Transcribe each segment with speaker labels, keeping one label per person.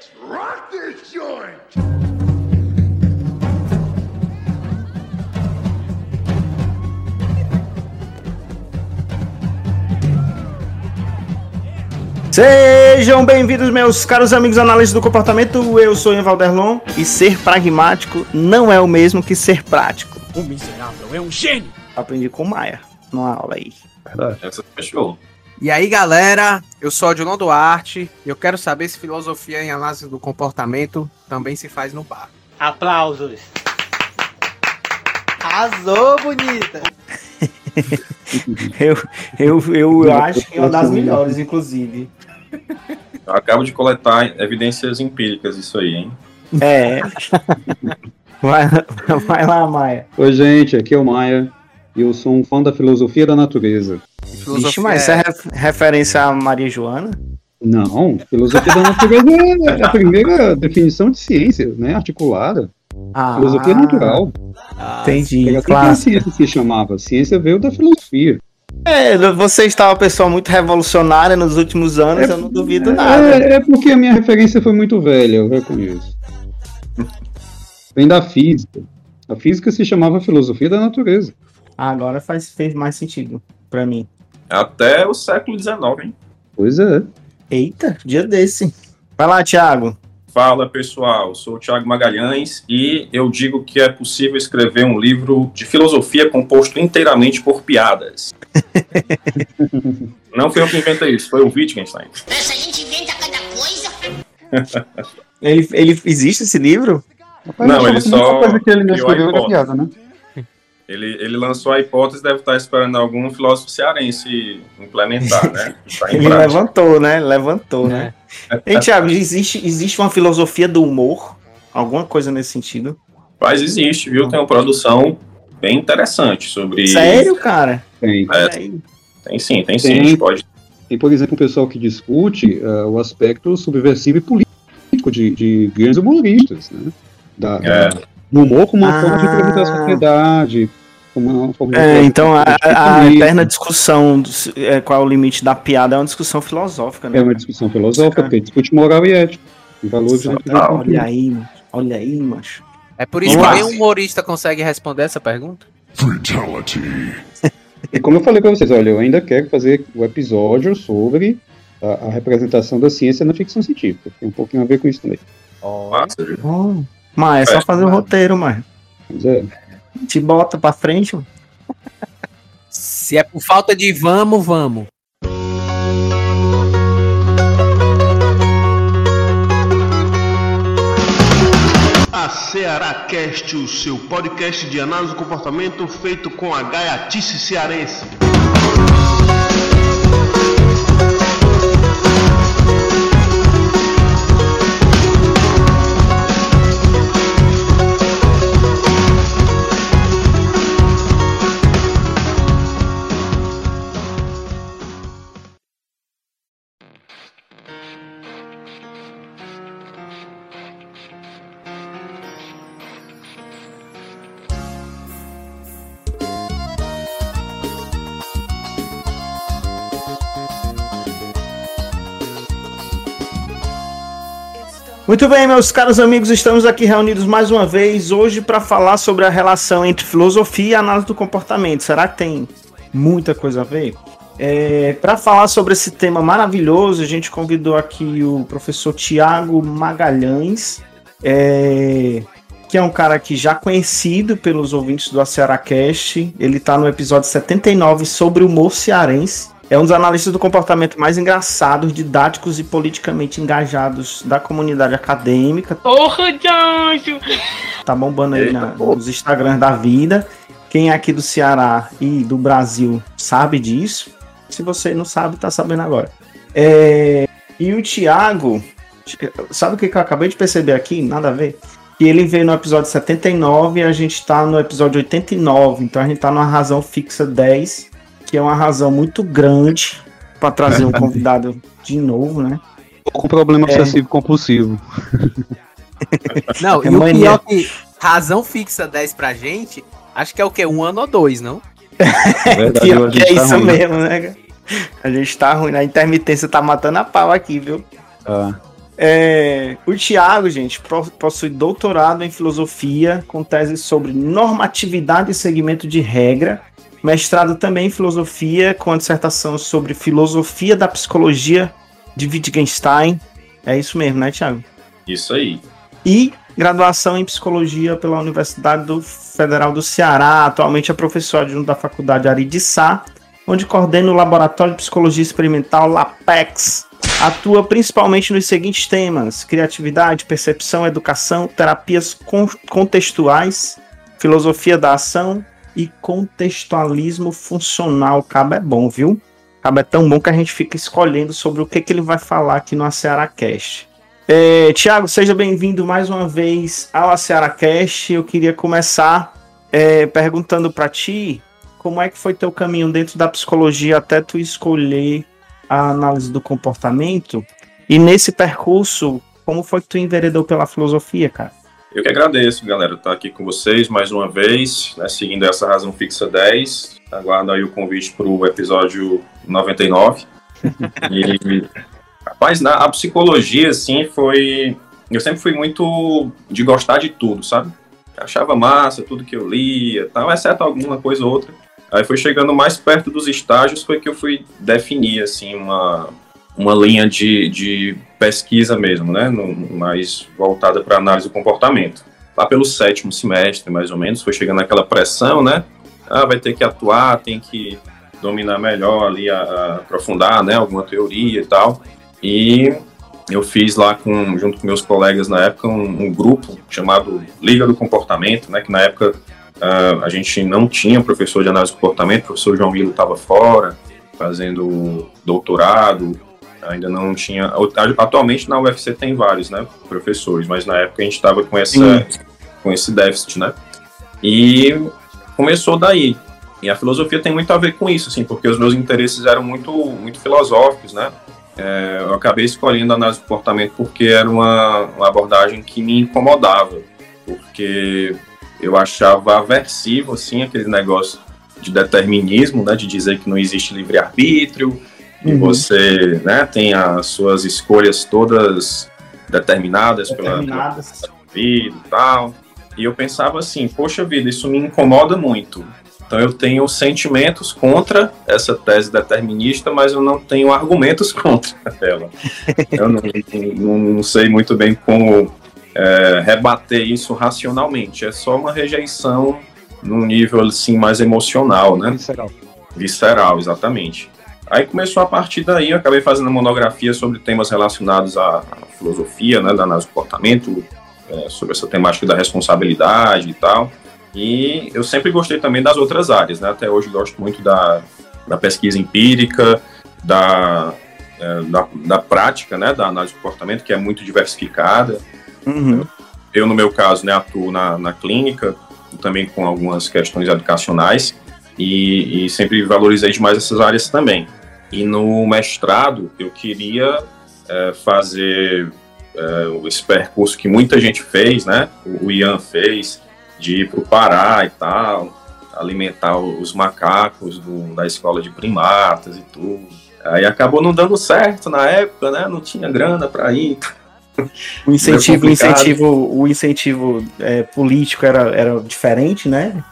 Speaker 1: Let's rock this joint!
Speaker 2: Sejam bem-vindos, meus caros amigos analistas do comportamento. Eu sou Ian Valderlon e ser pragmático não é o mesmo que ser prático.
Speaker 3: O miserável é um gênio!
Speaker 2: Aprendi com o Maia numa aula aí.
Speaker 4: Essa fechou.
Speaker 5: E aí, galera, eu sou Adilon Duarte e eu quero saber se filosofia em análise do comportamento também se faz no bar.
Speaker 6: Aplausos. Arrasou, bonita.
Speaker 2: Eu, eu, eu acho que é uma das melhores, inclusive.
Speaker 4: Eu acabo de coletar evidências empíricas isso aí, hein?
Speaker 2: É. Vai, vai lá, Maia.
Speaker 7: Oi, gente, aqui é o Maia e eu sou um fã da filosofia da natureza.
Speaker 5: Filosofia
Speaker 2: Vixe, mas isso é ref- referência a Maria Joana?
Speaker 7: Não, filosofia da natureza é a primeira definição de ciência, né? Articulada.
Speaker 2: Ah,
Speaker 7: Filosofia natural.
Speaker 2: Entendi,
Speaker 7: Era assim que a
Speaker 2: claro.
Speaker 7: ciência se chamava. Ciência veio da filosofia.
Speaker 2: É, você está uma pessoa muito revolucionária nos últimos anos, eu não duvido nada.
Speaker 7: É, é porque a minha referência foi muito velha, eu reconheço. Vem da física. A física se chamava filosofia da natureza.
Speaker 2: Agora faz, fez mais sentido pra mim.
Speaker 4: Até o século XIX, hein?
Speaker 7: Pois é.
Speaker 2: Eita, dia desse. Vai lá, Thiago.
Speaker 4: Fala pessoal, sou o Thiago Magalhães e eu digo que é possível escrever um livro de filosofia composto inteiramente por piadas. Não foi eu que inventei isso, foi o Wittgenstein.
Speaker 8: Essa gente inventa cada coisa.
Speaker 2: Ele, ele existe esse livro?
Speaker 4: Não, ele só
Speaker 7: coisa que ele
Speaker 4: a
Speaker 7: escreveu era piada, né?
Speaker 4: Ele, ele lançou a hipótese, deve estar esperando algum filósofo cearense implementar, né?
Speaker 2: Ele
Speaker 4: prática.
Speaker 2: levantou, né? Levantou, né? Hein, Thiago, existe, existe uma filosofia do humor? Alguma coisa nesse sentido?
Speaker 4: Mas existe, viu? Tem uma produção bem interessante sobre.
Speaker 2: Sério, cara?
Speaker 7: Tem.
Speaker 2: Olha aí.
Speaker 4: Tem sim, tem sim.
Speaker 7: Tem.
Speaker 4: A gente pode.
Speaker 7: Tem, por exemplo, um pessoal que discute ah, o aspecto subversivo e político de, de grandes humoristas, né? Da,
Speaker 4: É.
Speaker 7: do humor como uma
Speaker 2: Ah.
Speaker 7: forma de representar a sociedade, uma
Speaker 2: É, então a, a eterna discussão do é, qual é o limite da piada é uma discussão filosófica, né?
Speaker 7: É uma discussão filosófica, porque discute moral e ética. E valores cultura.
Speaker 2: Olha aí, macho. olha aí, macho.
Speaker 5: É por isso
Speaker 4: Vamos
Speaker 5: que
Speaker 4: lá.
Speaker 5: nenhum humorista consegue responder essa pergunta?
Speaker 7: E como eu falei pra vocês, olha, eu ainda quero fazer o episódio sobre a, a representação da ciência na ficção científica. Tem um pouquinho a ver com isso também.
Speaker 4: Viu?
Speaker 2: Oh, mas é só
Speaker 4: É,
Speaker 2: fazer o roteiro, mano.
Speaker 7: Mas é.
Speaker 2: Te bota pra frente, mano.
Speaker 5: Se é por falta de vamos, vamos.
Speaker 9: A Ceará Cast, o seu podcast de análise do comportamento feito com a gaiatice cearense.
Speaker 2: Muito bem, meus caros amigos, estamos aqui reunidos mais uma vez hoje para falar sobre a relação entre filosofia e análise do comportamento. Será que tem muita coisa a ver? É, para falar sobre esse tema maravilhoso, a gente convidou aqui o professor Tiago Magalhães, é, que é um cara que já conhecido pelos ouvintes do Cearacast. Ele está no episódio 79 sobre o humor cearense. É um dos analistas do comportamento mais engraçados, didáticos e politicamente engajados da comunidade acadêmica.
Speaker 6: Porra, Janjo!
Speaker 2: Tá bombando aí na- nos Instagrams da vida. Quem é aqui do Ceará e do Brasil sabe disso. Se você não sabe, tá sabendo agora. É, E o Thiago, sabe o que que eu acabei de perceber aqui? Nada a ver. Que ele veio no episódio 79 e a gente tá no episódio 89. Então a gente tá numa razão fixa 10, que é uma razão muito grande para trazer um convidado de novo, né?
Speaker 7: Com problema
Speaker 2: É.
Speaker 7: obsessivo compulsivo.
Speaker 5: Não,
Speaker 2: É
Speaker 5: e o
Speaker 2: mania.
Speaker 5: pior que razão fixa 10 pra gente, acho que é o quê? Um ano ou dois, não?
Speaker 7: É verdade,
Speaker 2: Pior que é
Speaker 7: tá
Speaker 2: isso
Speaker 7: ruim.
Speaker 2: mesmo, né? cara? A gente tá ruim. A intermitência tá matando a pau aqui, viu?
Speaker 7: Tá.
Speaker 2: É, o Tiago, gente, possui doutorado em filosofia, com tese sobre normatividade e segmento de regra, mestrado também em filosofia, com a dissertação sobre filosofia da psicologia de Wittgenstein. É isso mesmo, né, Tiago?
Speaker 4: Isso aí.
Speaker 2: E graduação em psicologia pela Universidade do Federal do Ceará. Atualmente é professor adjunto da Faculdade Ari de Sá, onde coordena o Laboratório de Psicologia Experimental LAPEX. Atua principalmente nos seguintes temas: criatividade, percepção, educação, terapias con- contextuais, filosofia da ação e contextualismo funcional. Cabo é bom, viu? Cabo é tão bom que a gente fica escolhendo sobre o que, que ele vai falar aqui no Ceará Cast. É, Tiago, seja bem-vindo mais uma vez ao Cearacast. Eu queria começar é, perguntando para ti como é que foi teu caminho dentro da psicologia até tu escolher a análise do comportamento e nesse percurso, como foi que tu enveredou pela filosofia, cara?
Speaker 4: Eu que agradeço, galera, estar aqui com vocês mais uma vez, né, seguindo essa Razão Fixa 10. Aguardo aí o convite para o episódio 99. E, rapaz, na, a psicologia, assim, foi... Eu sempre fui muito de gostar de tudo, sabe? Achava massa tudo que eu lia, tal, exceto alguma coisa ou outra. Aí foi chegando mais perto dos estágios, foi que eu fui definir, assim, uma, uma linha de, de pesquisa mesmo, né? No, mais voltada para análise do comportamento. Lá pelo sétimo semestre, mais ou menos, foi chegando aquela pressão, né? Ah, vai ter que atuar, tem que dominar melhor ali, a, a aprofundar, né? Alguma teoria e tal. E eu fiz lá com, junto com meus colegas na época um, um grupo chamado Liga do Comportamento, né? Que na época uh, a gente não tinha professor de análise do comportamento, o professor João Milo estava fora, fazendo doutorado, ainda não tinha. Atualmente na UFC tem vários, né, professores, mas na época a gente estava com essa, com esse déficit, né? E começou daí. E a filosofia tem muito a ver com isso, assim, porque os meus interesses eram muito, muito filosóficos, né? É, eu acabei escolhendo a análise do comportamento porque era uma, uma abordagem que me incomodava, porque eu achava aversivo, assim, aquele negócio de determinismo, né, de dizer que não existe livre-arbítrio, que
Speaker 2: Uhum.
Speaker 4: você né, tem as suas escolhas todas determinadas,
Speaker 2: Determinadas.
Speaker 4: pela vida e tal. E eu pensava assim, poxa vida, isso me incomoda muito. Então eu tenho sentimentos contra essa tese determinista, mas eu não tenho argumentos contra ela. Eu não, não, não sei muito bem como é, rebater isso racionalmente. É só uma rejeição num nível assim mais emocional, né?
Speaker 5: Visceral.
Speaker 4: Visceral, exatamente. Aí começou a partir daí, eu acabei fazendo monografia sobre temas relacionados à, à filosofia, né, da análise do comportamento, é, sobre essa temática da responsabilidade e tal. E eu sempre gostei também das outras áreas, né? Até hoje gosto muito da, da pesquisa empírica, da, é, da, da, prática, né? Da análise do comportamento, que é muito diversificada.
Speaker 2: Uhum.
Speaker 4: Eu, no meu caso, né, atuo na, na clínica, também com algumas questões educacionais, e, e sempre valorizei demais essas áreas também. E no mestrado, eu queria é, fazer é, esse percurso que muita gente fez, né? O Ian fez, de ir para o Pará e tal, alimentar os macacos do, da escola de primatas e tudo. Aí acabou não dando certo na época, né? Não tinha grana para ir.
Speaker 2: O incentivo, o incentivo, o incentivo é, político era, era diferente, né?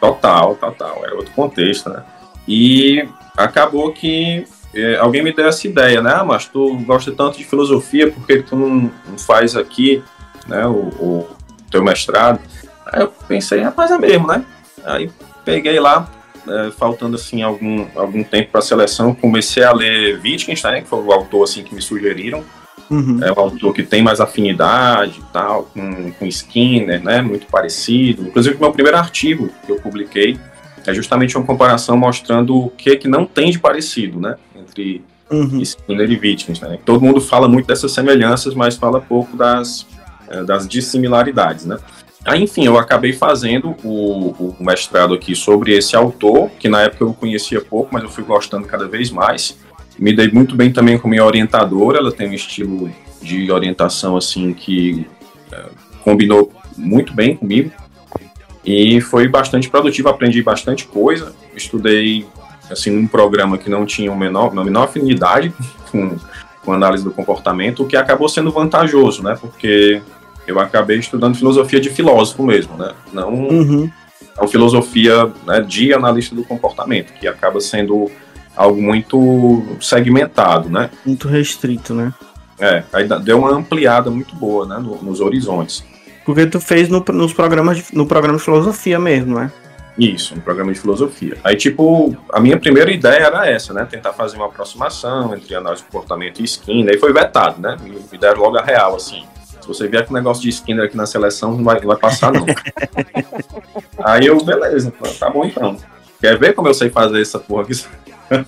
Speaker 4: Total, total. Era outro contexto, né? E acabou que é, alguém me deu essa ideia, né? Ah, mas tu gosta tanto de filosofia, por que tu não, não faz aqui né, o, o teu mestrado? Aí eu pensei, rapaz, é mesmo, né? Aí peguei lá, é, faltando assim algum, algum tempo para a seleção, comecei a ler Wittgenstein, que foi o autor assim que me sugeriram.
Speaker 2: Uhum.
Speaker 4: É um autor que tem mais afinidade e tal, com, com Skinner, né? Muito parecido. Inclusive, meu primeiro artigo que eu publiquei é justamente uma comparação mostrando o que que não tem de parecido, né? Entre
Speaker 2: uhum.
Speaker 4: Skinner e Wittgenstein. Né? Todo mundo fala muito dessas semelhanças, mas fala pouco das, das dissimilaridades, né? Aí, enfim, eu acabei fazendo o, o, mestrado aqui sobre esse autor, que na época eu conhecia pouco, mas eu fui gostando cada vez mais. Me dei muito bem também com minha orientadora, ela tem um estilo de orientação assim que é, combinou muito bem comigo. E foi bastante produtivo, aprendi bastante coisa. Estudei assim num programa que não tinha menor, uma menor afinidade com, com análise do comportamento, o que acabou sendo vantajoso, né? Porque eu acabei estudando filosofia de filósofo mesmo, né? Não,
Speaker 2: Uhum.
Speaker 4: não filosofia né, de analista do comportamento, que acaba sendo algo muito segmentado, né?
Speaker 2: Muito restrito, né?
Speaker 4: É, aí deu uma ampliada muito boa, né, no- nos horizontes.
Speaker 2: Porque tu fez no, nos programas de, no programa de filosofia mesmo, né?
Speaker 4: Isso, um programa de filosofia. Aí, tipo, a minha primeira ideia era essa, né? Tentar fazer uma aproximação entre análise de comportamento e Skinner. Aí foi vetado, né? Me me deram logo a real, assim. Se você vier com o negócio de Skinner aqui na seleção, não vai, não vai passar, não. Aí eu, beleza, tá bom então. Quer ver como eu sei fazer essa porra aqui?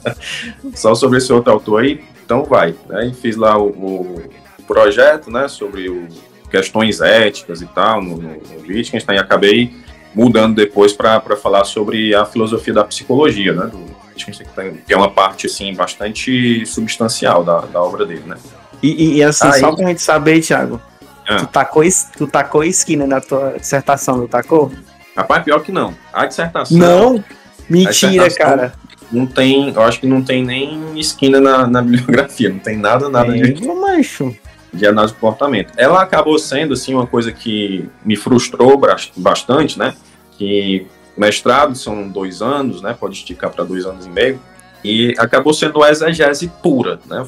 Speaker 4: Só sobre esse outro autor aí? Então vai. Né? E fiz lá o, o projeto, né? Sobre o, questões éticas e tal, no, no, no Wittgenstein, e acabei mudando depois para falar sobre a filosofia da psicologia, né? Do Wittgenstein, que é uma parte, assim, bastante substancial da, da obra dele, né?
Speaker 2: E, e- assim,
Speaker 4: Aí-
Speaker 2: só pra gente saber, Thiago,
Speaker 4: Ah.
Speaker 2: tu, tacou, tu tacou Skinner na tua dissertação, não tacou?
Speaker 4: Rapaz, pior que não. A dissertação...
Speaker 2: Não? Mentira,
Speaker 4: dissertação-
Speaker 2: cara.
Speaker 4: Não tem, eu acho que não tem nem esquina na, na bibliografia, não tem nada, nada de,
Speaker 2: É, macho.
Speaker 4: De análise de comportamento. Ela acabou sendo, assim, uma coisa que me frustrou bastante, né? Que mestrado são dois anos, né? Pode esticar para dois anos e meio. E acabou sendo a exegese pura, né?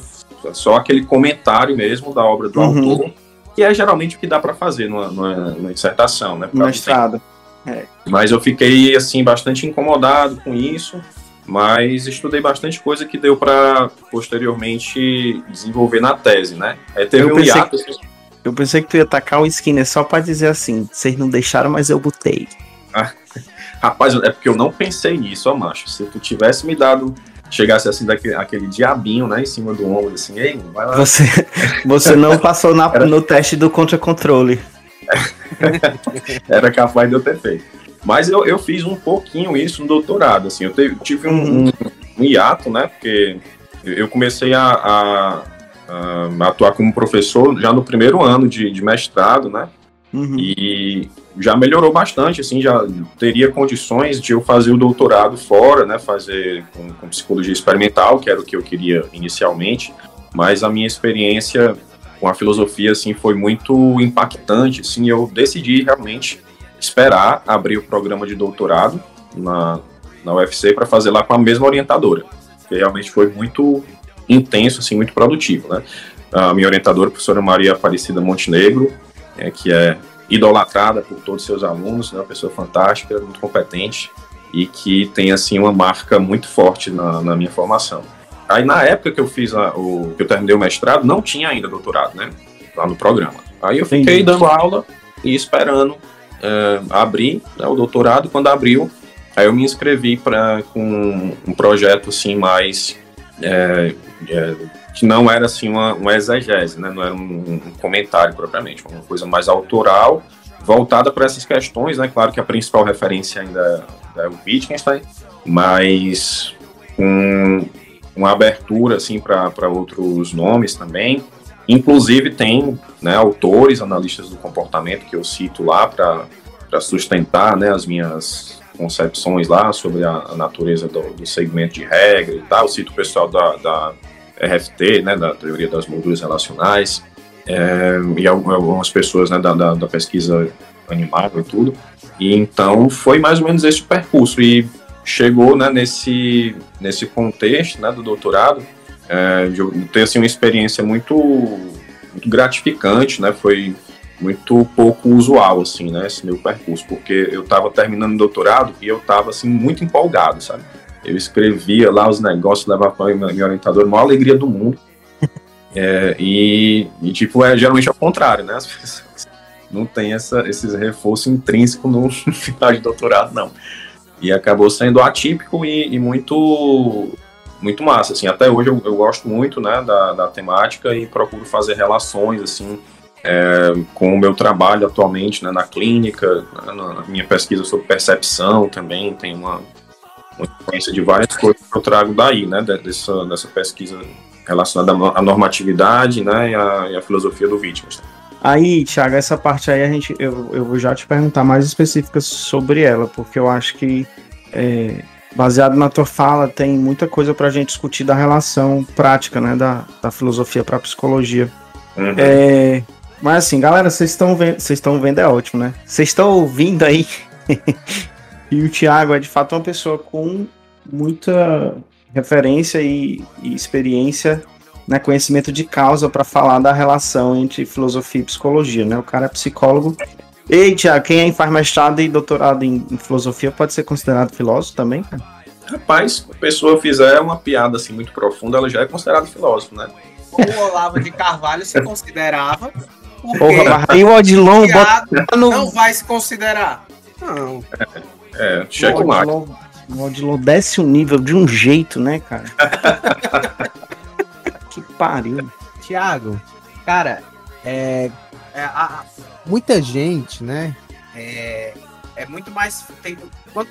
Speaker 4: Só aquele comentário mesmo da obra do
Speaker 2: Uhum.
Speaker 4: autor, que é geralmente o que dá para fazer numa, numa, numa dissertação, né?
Speaker 2: Mestrado.
Speaker 4: mas eu fiquei assim bastante incomodado com isso, mas estudei bastante coisa que deu para posteriormente desenvolver na tese, né? Aí teve
Speaker 2: Eu
Speaker 4: um
Speaker 2: pensei
Speaker 4: hiato, assim,
Speaker 2: Eu pensei que tu ia tacar o Skinner só pra dizer assim, vocês não deixaram, mas eu botei.
Speaker 4: rapaz, é porque eu não pensei nisso, ó, macho. Se tu tivesse me dado, chegasse assim daquele aquele diabinho, né, em cima do ombro, assim, ei, vai lá.
Speaker 2: Você, você não passou na-
Speaker 4: Era-
Speaker 2: no teste do contra-controle.
Speaker 4: era capaz de eu ter feito. Mas eu, eu fiz um pouquinho isso no doutorado, assim, eu tive um, um, um hiato, né, porque eu comecei a, a- a atuar como professor já no primeiro ano de, de mestrado, né,
Speaker 2: Uhum.
Speaker 4: e já melhorou bastante, assim, já teria condições de eu fazer o doutorado fora, né, fazer com, com psicologia experimental, que era o que eu queria inicialmente, mas a minha experiência com a filosofia, assim, foi muito impactante, assim, eu decidi realmente esperar abrir o programa de doutorado na, na UFC para fazer lá com a mesma orientadora, que realmente foi muito intenso, assim, muito produtivo, né. A minha orientadora, a professora Maria Aparecida Montenegro, é, que é idolatrada por todos os seus alunos, né, uma pessoa fantástica, muito competente e que tem assim uma marca muito forte na, na minha formação. Aí na época que eu fiz a- o que eu terminei o mestrado, não tinha ainda doutorado, né, lá no programa. Aí eu fiquei
Speaker 2: Entendi.
Speaker 4: dando aula e esperando é, abrir né, o doutorado. Quando abriu, aí eu me inscrevi para com um projeto assim mais é, é, que não era assim uma, uma exegese, né? não era um, um comentário propriamente, uma coisa mais autoral, voltada para essas questões, né? Claro que a principal referência ainda é o Wittgenstein, mas com uma abertura assim para outros nomes também. Inclusive tem né, autores, analistas do comportamento que eu cito lá para sustentar né, as minhas concepções lá sobre a, a natureza do, do segmento de regra e tal. Eu cito o pessoal da, da RFT, né, da teoria das molduras relacionais, é, e al- algumas pessoas né, da, da, da pesquisa animal e tudo. E então foi mais ou menos esse percurso e chegou né, nesse, nesse contexto né, do doutorado, é, de eu ter assim, uma experiência muito, muito gratificante, né, foi muito pouco usual assim, né, esse meu percurso, porque eu estava terminando o doutorado e eu estava assim muito empolgado, sabe? Eu escrevia lá os negócios, levava para minha orientadora, a maior alegria do mundo. É, e, e, tipo, é geralmente ao contrário, né? As pessoas não têm essa, esse reforço intrínseco no final de doutorado, não. E acabou sendo atípico e, e muito muito massa, assim, até hoje eu, eu gosto muito, né, da, da temática e procuro fazer relações, assim, é, com o meu trabalho atualmente, né, na clínica, né, na minha pesquisa sobre percepção também, tem uma, uma influência de várias coisas que eu trago daí, né, de- dessa, dessa pesquisa relacionada à no- à normatividade, né, e à, e à filosofia do Wittgenstein.
Speaker 2: Aí, Thiago, essa parte aí a gente, eu, eu vou já te perguntar mais específicas sobre ela, porque eu acho que é, baseado na tua fala, tem muita coisa pra gente discutir da relação prática, né, da, da filosofia pra psicologia.
Speaker 4: Uhum.
Speaker 2: É, mas assim, galera, vocês estão vendo, vocês estão vendo é ótimo, né? Vocês estão ouvindo aí. e o Thiago é de fato uma pessoa com muita referência e, e experiência, né, conhecimento de causa para falar da relação entre filosofia e psicologia, né? O cara é psicólogo. Ei, Thiago, quem é faz mestrado e doutorado em, em filosofia pode ser considerado filósofo também, cara?
Speaker 4: Rapaz, se a pessoa fizer uma piada assim muito profunda, ela já é considerada filósofo, né?
Speaker 5: O Olavo de Carvalho se considerava.
Speaker 2: Porra, mas aí o Odilon bota no.
Speaker 5: não vai se considerar. Não.
Speaker 4: É,
Speaker 2: o
Speaker 4: cheque mate.
Speaker 2: Odilon, o Odilon desce o nível de um jeito, né, cara? que pariu.
Speaker 5: Tiago, cara, é, é, a- muita gente, né? É, é muito mais. Tem,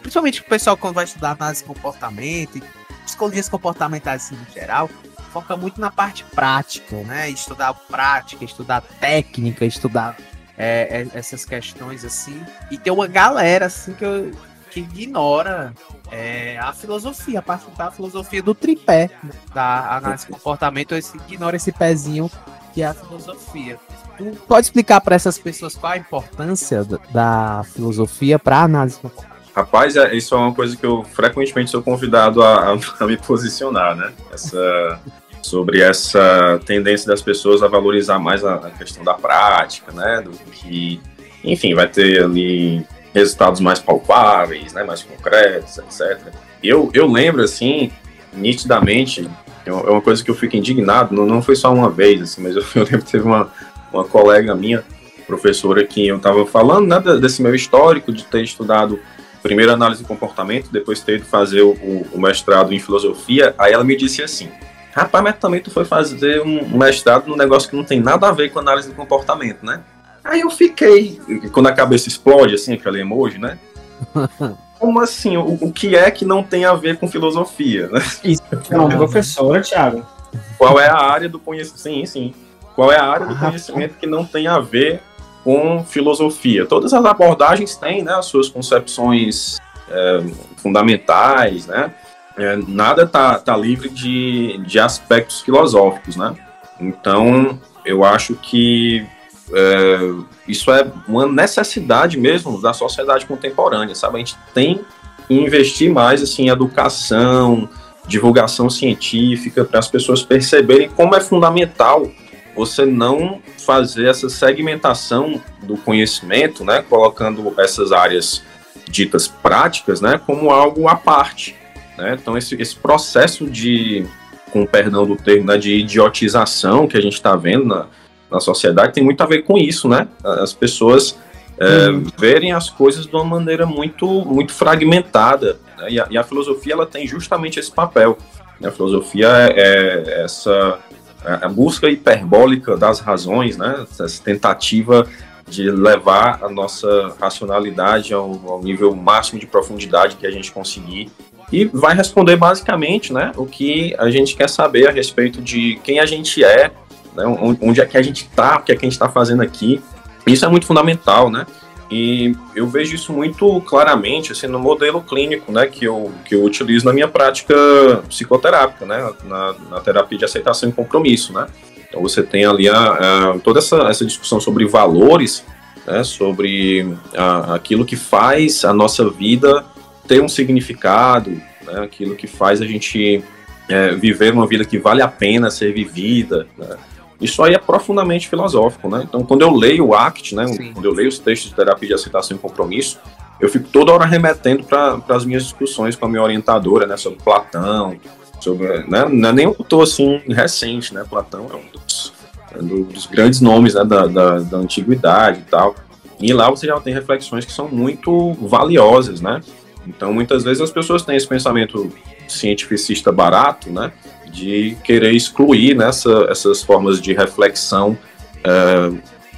Speaker 5: principalmente o pessoal quando vai estudar análise de comportamento, psicologias comportamentais assim, no geral, foca muito na parte prática, né? Estudar prática, estudar técnica, estudar é, é, essas questões assim. E tem uma galera assim que, eu- que ignora é, a filosofia, a parte da filosofia do tripé né, da análise de comportamento, esse, ignora esse pezinho que é a filosofia. Tu pode explicar para essas pessoas qual a importância da, filosofia para análise de comportamento?
Speaker 4: Rapaz, é, isso é uma coisa que eu frequentemente sou convidado a, a- a me posicionar, né? Essa, sobre essa tendência das pessoas a valorizar mais a, a questão da prática, né? Do que, enfim, vai ter ali resultados mais palpáveis, né? Mais concretos, etc. Eu, eu lembro, assim, nitidamente, é uma é uma coisa que eu fico indignado, não, não foi só uma vez, assim, mas eu, eu lembro que teve uma, uma colega minha, professora, que eu estava falando, né, desse meu histórico de ter estudado primeiro análise de comportamento, depois ter ido fazer o, o- o mestrado em filosofia, aí ela me disse assim, rapaz, mas também tu foi fazer um mestrado num negócio que não tem nada a ver com análise de comportamento, né? Aí eu fiquei, quando a cabeça explode, assim, aquele emoji, né? Como assim? O, o que é que não tem a ver com filosofia, né?
Speaker 2: É uma professora, Thiago.
Speaker 4: Qual é a área do conhecimento? Sim, sim. Qual é a área do
Speaker 2: Ah,
Speaker 4: conhecimento que não tem a ver com filosofia? Todas as abordagens têm, né, as suas concepções é, fundamentais, né? É, nada tá, tá livre de, de aspectos filosóficos, né? Então, eu acho que é, isso é uma necessidade mesmo da sociedade contemporânea, sabe? A gente tem que investir mais assim, em educação, divulgação científica, para as pessoas perceberem como é fundamental você não fazer essa segmentação do conhecimento, né, colocando essas áreas ditas práticas, né, como algo à parte, né? Então esse, esse processo de, com perdão do termo, né, de idiotização que a gente está vendo na, na sociedade tem muito a ver com isso, né? As pessoas é, verem as coisas de uma maneira muito, muito fragmentada. né? E, a, e a filosofia ela tem justamente esse papel. né? A filosofia é, é essa a busca hiperbólica das razões, né? Essa tentativa de levar a nossa racionalidade ao, ao nível máximo de profundidade que a gente conseguir e vai responder basicamente, né, o que a gente quer saber a respeito de quem a gente é, né, onde, é que a gente está, o que é que a gente está fazendo aqui. Isso é muito fundamental, né? E eu vejo isso muito claramente assim, no modelo clínico né, que, eu, que eu utilizo na minha prática psicoterápica, né, na, na terapia de aceitação e compromisso. Né? Então você tem ali a, a, toda essa, essa discussão sobre valores, né, sobre a, aquilo que faz a nossa vida ter um significado, né, aquilo que faz a gente é, viver uma vida que vale a pena ser vivida. Né? Isso aí é profundamente filosófico, né? Então, quando eu leio o ACT, né,
Speaker 5: Sim.
Speaker 4: quando eu leio os textos de terapia de aceitação e compromisso, eu fico toda hora remetendo para as minhas discussões com a minha orientadora, né, sobre Platão, sobre, né, não é nem um autor assim recente, né? Platão é um dos, é um dos grandes nomes né, da, da, da antiguidade e tal. E lá você já tem reflexões que são muito valiosas, né? Então, muitas vezes as pessoas têm esse pensamento cientificista barato, né? De querer excluir nessa, essas formas de reflexão é,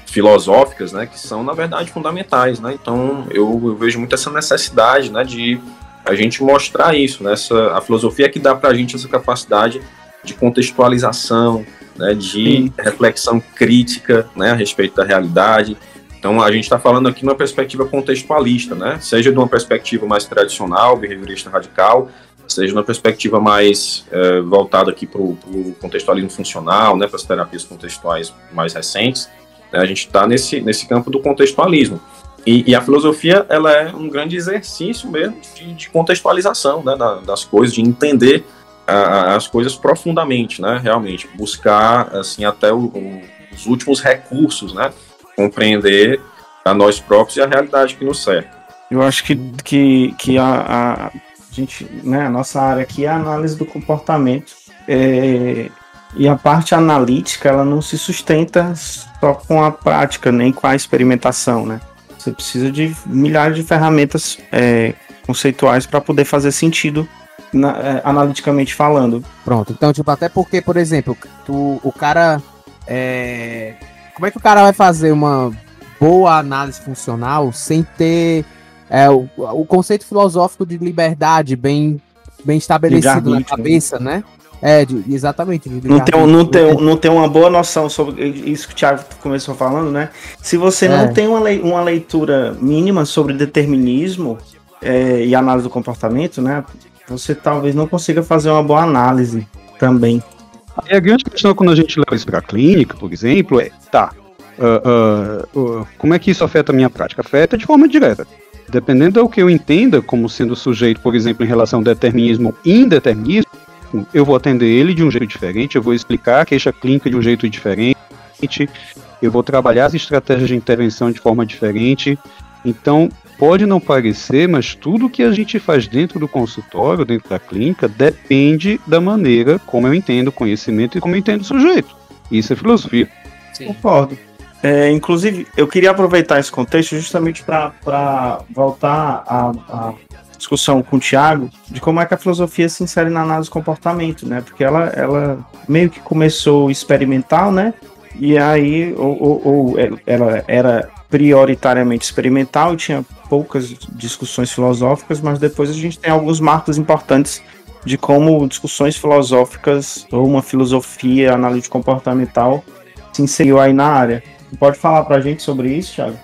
Speaker 4: filosóficas, né? Que são, na verdade, fundamentais, né? Então, eu, eu vejo muito essa necessidade, né? De a gente mostrar isso, né? Essa, a filosofia é que dá pra gente essa capacidade de contextualização, né? De reflexão crítica, né? A respeito da realidade, Então a gente está falando aqui numa perspectiva contextualista, né? Seja de uma perspectiva mais tradicional, behaviorista radical, seja numa perspectiva mais é, voltada aqui para o contextualismo funcional, né? Para as terapias contextuais mais recentes, né? a gente está nesse nesse campo do contextualismo. E, e, a filosofia ela é um grande exercício mesmo de, de contextualização né, das coisas, de entender a, as coisas profundamente, né, realmente buscar assim até o, o, os últimos recursos, né, compreender a nós próprios e a realidade que nos cerca.
Speaker 2: Eu acho que, que, que a, a gente, né, a nossa área aqui é a análise do comportamento é, e a parte analítica ela não se sustenta só com a prática nem com a experimentação, né? Você precisa de milhares de ferramentas é, conceituais para poder fazer sentido na, é, analiticamente falando.
Speaker 5: Pronto, então, tipo, até porque, por exemplo, tu, o cara. É... Como é que o cara vai fazer uma boa análise funcional sem ter é, o, o conceito filosófico de liberdade bem, bem estabelecido na cabeça, né? É, de, exatamente.
Speaker 2: De não, tem, não, tem, não tem uma boa noção sobre isso que o Thiago começou falando, né? Se você é. não tem uma, le, uma leitura mínima sobre determinismo é, e análise do comportamento, né? Você talvez não consiga fazer uma boa análise também.
Speaker 7: E a grande questão quando a gente leva isso para a clínica, por exemplo, é, tá, uh, uh, uh, como é que isso afeta a minha prática? Afeta de forma direta. Dependendo do que eu entenda como sendo sujeito, por exemplo, em relação ao determinismo e indeterminismo, eu vou atender ele de um jeito diferente, eu vou explicar a queixa clínica de um jeito diferente, eu vou trabalhar as estratégias de intervenção de forma diferente. Então, pode não parecer, mas tudo que a gente faz dentro do consultório, dentro da clínica, depende da maneira como eu entendo o conhecimento e como eu entendo o sujeito. Isso é filosofia.
Speaker 2: Sim. Concordo. É, inclusive, eu queria aproveitar esse contexto justamente para voltar a discussão com o Thiago de como é que a filosofia se insere na análise do comportamento, né? Porque ela, ela meio que começou experimental, né? E aí, ou, ou, ou ela era prioritariamente experimental e tinha poucas discussões filosóficas, mas depois a gente tem alguns marcos importantes de como discussões filosóficas ou uma filosofia analítica comportamental se inseriu aí na área. Pode falar para a gente sobre isso, Thiago?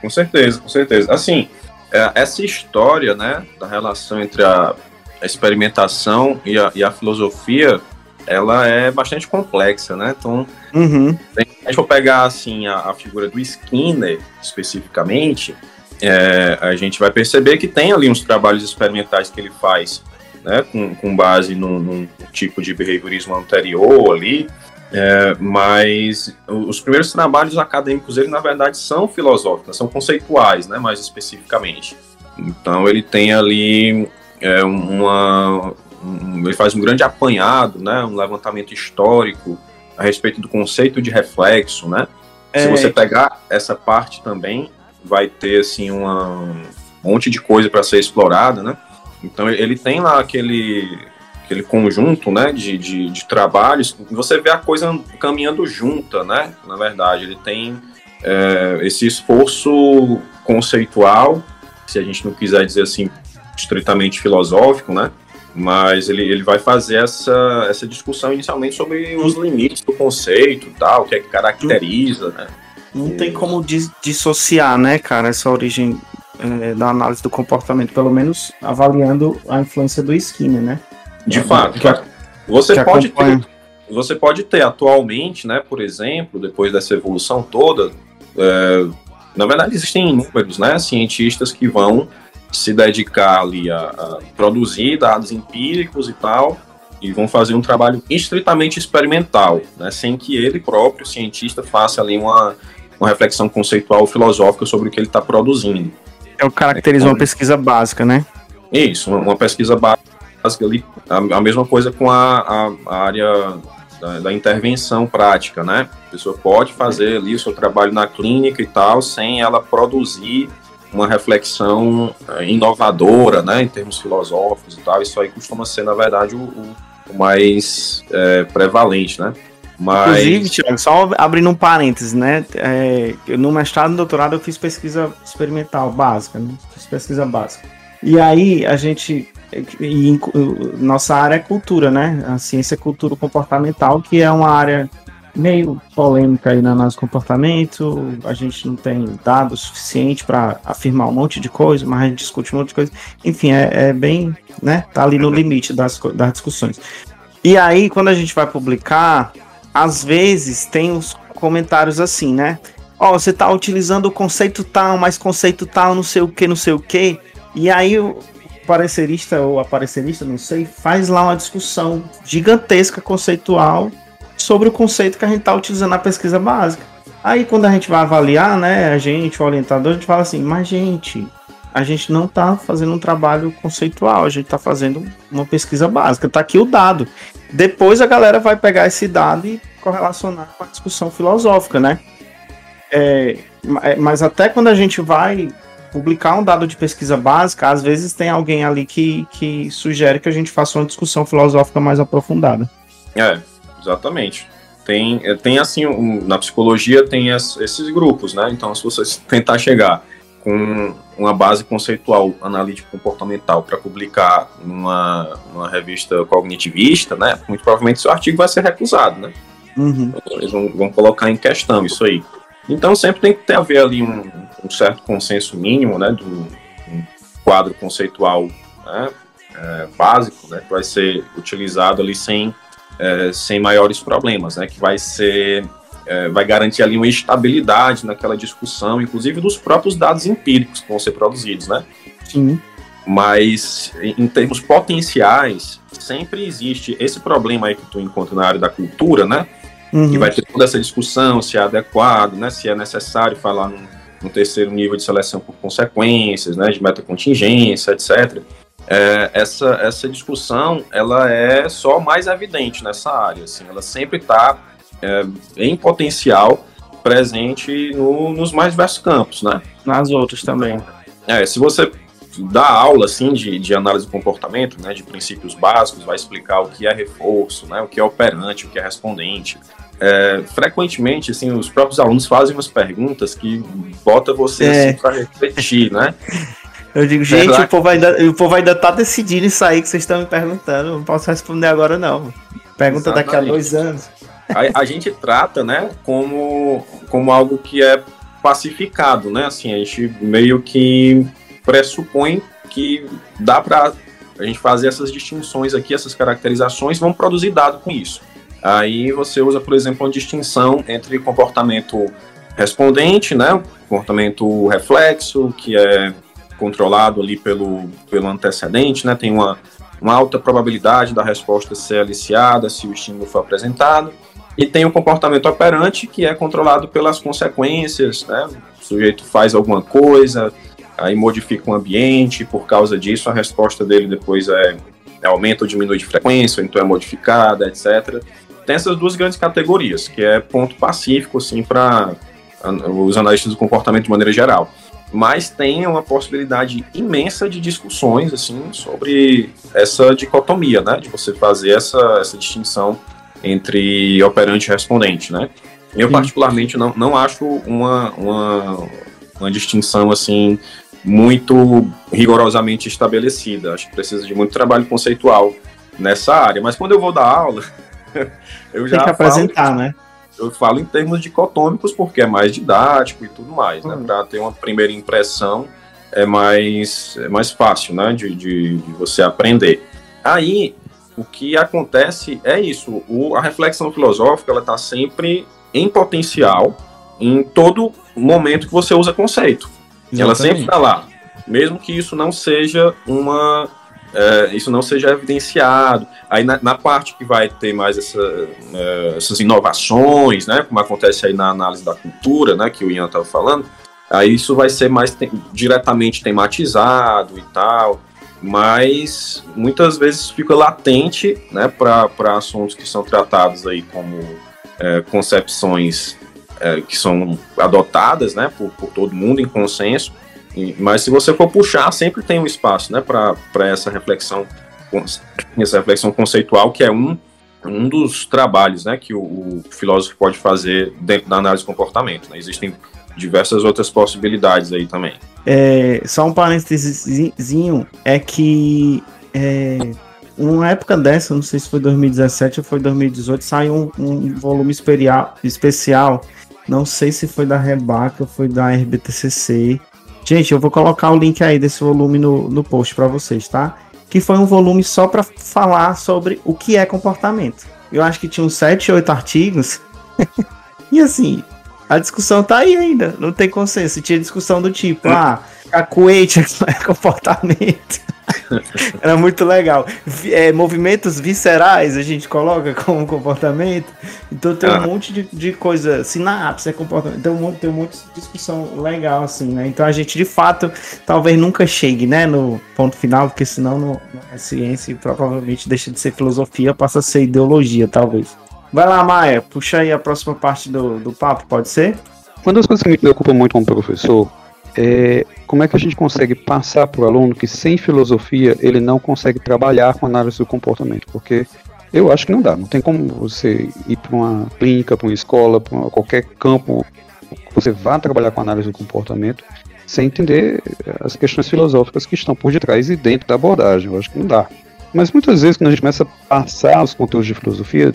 Speaker 4: Com certeza, com certeza. Assim, é, essa história, né, da relação entre a, experimentação e a, e a, filosofia, ela é bastante complexa, né? Então, uhum. se a gente for pegar, assim, a, a figura do Skinner, especificamente, é, a gente vai perceber que tem ali uns trabalhos experimentais que ele faz, né, com, com base num, num tipo de behaviorismo anterior ali, é, mas os primeiros trabalhos acadêmicos dele, na verdade, são filosóficos, são conceituais, né, mais especificamente. Então ele tem ali é, uma, um, ele faz um grande apanhado, né, um levantamento histórico a respeito do conceito de reflexo, né. É... Se você pegar essa parte também, vai ter assim uma, um monte de coisa para ser explorada, né. Então ele tem lá aquele aquele conjunto né, de, de, de, trabalhos, você vê a coisa caminhando junta, né? Na verdade, ele tem é, esse esforço conceitual, se a gente não quiser dizer assim, estritamente filosófico, né? Mas ele, ele vai fazer essa, essa discussão inicialmente sobre os limites do conceito tal, o que é que caracteriza, né?
Speaker 2: Não tem como dissociar, né, cara, essa origem é, da análise do comportamento, pelo menos avaliando a influência do Skinner, né?
Speaker 4: De fato. Que, você que pode ter, você pode ter atualmente, né, por exemplo, depois dessa evolução toda, é, na verdade existem inúmeros, né, cientistas que vão se dedicar ali a, a, produzir dados empíricos e tal, e vão fazer um trabalho estritamente experimental, né, sem que ele próprio, cientista, faça ali uma, uma reflexão conceitual filosófica sobre o que ele está produzindo.
Speaker 2: É o caracteriza uma pesquisa básica, né?
Speaker 4: Isso, uma, uma pesquisa básica ali a, a mesma coisa com a, a, área da, da, intervenção prática, né? A pessoa pode fazer ali o seu trabalho na clínica e tal, sem ela produzir uma reflexão eh, inovadora, né, em termos filosóficos e tal. Isso aí costuma ser, na verdade, o, o mais é, prevalente, né?
Speaker 2: Mas... Inclusive, só abrindo um parênteses, né? É, no mestrado e doutorado eu fiz pesquisa experimental básica, né? Fiz pesquisa básica. E aí a gente e nossa área é cultura, né? A ciência é cultura comportamental, que é uma área meio polêmica aí na análise do comportamento. A gente não tem dados suficiente para afirmar um monte de coisa, mas a gente discute um monte de coisa. Enfim, é, é bem, né? Tá ali no limite das, das discussões. E aí, quando a gente vai publicar, às vezes tem os comentários assim, né? Ó, você tá utilizando o conceito tal, mas conceito tal, não sei o que, não sei o que. E aí parecerista ou aparecerista, não sei, faz lá uma discussão gigantesca conceitual sobre o conceito que a gente tá utilizando na pesquisa básica. Aí quando a gente vai avaliar, né, a gente, o orientador, a gente fala assim, mas gente, a gente não tá fazendo um trabalho conceitual, a gente tá fazendo uma pesquisa básica, tá aqui o dado. Depois a galera vai pegar esse dado e correlacionar com a discussão filosófica, né? É, é, mas até quando a gente vai publicar um dado de pesquisa básica, às vezes tem alguém ali que, que sugere que a gente faça uma discussão filosófica mais aprofundada.
Speaker 4: É, exatamente. Tem, é, tem assim, um- na psicologia tem es- esses grupos, né? Então, se você tentar chegar com uma base conceitual analítico comportamental para publicar numa, numa revista cognitivista, né? Muito provavelmente seu artigo vai ser recusado, né? Eles vão, vão colocar em questão isso aí. Então sempre tem que ter a ver ali um, um certo consenso mínimo, né, do um quadro conceitual né, é, básico, né, que vai ser utilizado ali sem, é, sem maiores problemas, né, que vai ser é, vai garantir ali uma estabilidade naquela discussão, inclusive dos próprios dados empíricos que vão ser produzidos, né?
Speaker 2: Sim.
Speaker 4: Mas em em termos potenciais, sempre existe esse problema aí que tu encontra na área da cultura, né?
Speaker 2: Uhum.
Speaker 4: E vai ter toda essa discussão se é adequado, né? Se é necessário falar num, num terceiro nível de seleção por consequências, né? De metacontingência, etc. É, essa, essa discussão, ela é só mais evidente nessa área, assim. Ela sempre está em potencial presente no- nos mais diversos campos, né?
Speaker 2: Nas outras também.
Speaker 4: É, se você dá aula assim de, de análise do comportamento, né, de princípios básicos, vai explicar o que é reforço, né, o que é operante, o que é respondente. É, frequentemente, assim, os próprios alunos fazem umas perguntas que bota você
Speaker 2: É.
Speaker 4: assim, para refletir, né?
Speaker 2: Eu digo, gente,
Speaker 4: Será
Speaker 2: o povo, ainda, o povo ainda tá decidindo isso aí que vocês estão me perguntando. Não posso responder agora, não. Pergunta daqui a
Speaker 4: Exatamente.
Speaker 2: dois anos.
Speaker 4: a, a gente trata, né, como, como algo que é pacificado, né? Assim, a gente meio que pressupõe que dá para a gente fazer essas distinções aqui, essas caracterizações, vão produzir dado com isso. Aí você usa, por exemplo, uma distinção entre comportamento respondente, né, comportamento reflexo, que é controlado ali pelo, pelo antecedente, né, tem uma, uma alta probabilidade da resposta ser aliciada se o estímulo for apresentado, e tem o comportamento operante, que é controlado pelas consequências, né, o sujeito faz alguma coisa, aí modifica o ambiente, por causa disso a resposta dele depois é, é aumenta ou diminui de frequência, então é modificada, etc. Tem essas duas grandes categorias, que é ponto pacífico, assim, para os analistas do comportamento de maneira geral. Mas tem uma possibilidade imensa de discussões, assim, sobre essa dicotomia, né, de você fazer essa, essa distinção entre operante e respondente, né. Eu,
Speaker 2: Sim.
Speaker 4: particularmente, não, não acho uma, uma, uma distinção, assim, muito rigorosamente estabelecida. Acho que precisa de muito trabalho conceitual nessa área. Mas quando eu vou dar aula, eu já
Speaker 2: Tem que
Speaker 4: falo,
Speaker 2: apresentar, né?
Speaker 4: eu falo em termos dicotômicos porque é mais didático e tudo mais, né? Para ter uma primeira impressão é mais, é mais fácil, né? De, de, de você aprender. Aí, o que acontece é isso. O, a reflexão filosófica, ela está sempre em potencial em todo momento que você usa conceito. Ela sempre está lá. Mesmo que isso não seja uma. É, isso não seja evidenciado. Aí na, na parte que vai ter mais essa, é, essas inovações, né? Como acontece aí na análise da cultura, né? Que o Ian estava falando. Aí isso vai ser mais te- diretamente tematizado e tal. Mas muitas vezes fica latente né, para assuntos que são tratados aí como é, concepções é, que são adotadas né, por, por todo mundo em consenso. Mas se você for puxar, sempre tem um espaço né, para essa reflexão, essa reflexão conceitual, que é um, um dos trabalhos né, que o, o filósofo pode fazer dentro da análise do comportamento. né. Existem diversas outras possibilidades aí também.
Speaker 2: É, só um parênteses é que é, uma época dessa, não sei se foi 2017 ou foi 2018, saiu um, um volume especial, especial, não sei se foi da Rebaca ou foi da RBTCC. Gente, eu vou colocar o link aí desse volume no, no post para vocês, tá? Que foi um volume só para falar sobre o que é comportamento. Eu acho que tinha uns 7, 8 artigos. e assim, a discussão tá aí ainda, não tem consenso. Tinha discussão do tipo, ah, cacuete é comportamento. Era muito legal. É, movimentos viscerais a gente coloca como comportamento. Então tem um ah. monte de, de coisa. Sinapse é comportamento. Tem um, monte, tem um monte de discussão legal, assim, né? Então a gente de fato talvez nunca chegue, né, no ponto final, porque senão não, não é ciência e provavelmente deixa de ser filosofia, passa a ser ideologia, talvez. Vai lá, Maia, puxa aí a próxima parte do, do papo, pode ser?
Speaker 7: Uma das coisas que me preocupa muito como professor é como é que a gente consegue passar para o aluno que sem filosofia ele não consegue trabalhar com análise do comportamento, porque eu acho que não dá, não tem como você ir para uma clínica, para uma escola, para qualquer campo que você vá trabalhar com análise do comportamento sem entender as questões filosóficas que estão por detrás e dentro da abordagem, eu acho que não dá. Mas muitas vezes quando a gente começa a passar os conteúdos de filosofia,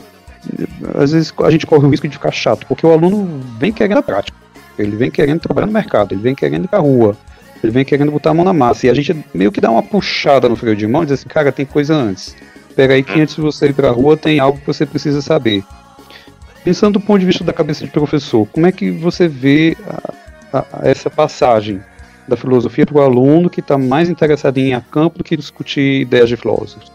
Speaker 7: às vezes a gente corre o risco de ficar chato, porque o aluno vem querendo a prática. Ele vem querendo trabalhar no mercado, ele vem querendo ir pra rua, ele vem querendo botar a mão na massa. E a gente meio que dá uma puxada no freio de mão e diz assim, cara, tem coisa antes. Pega aí que antes de você ir pra rua tem algo que você precisa saber. Pensando do ponto de vista da cabeça de professor, como é que você vê a, a, essa passagem da filosofia para o aluno que está mais interessado em ir a campo do que discutir ideias de filósofos?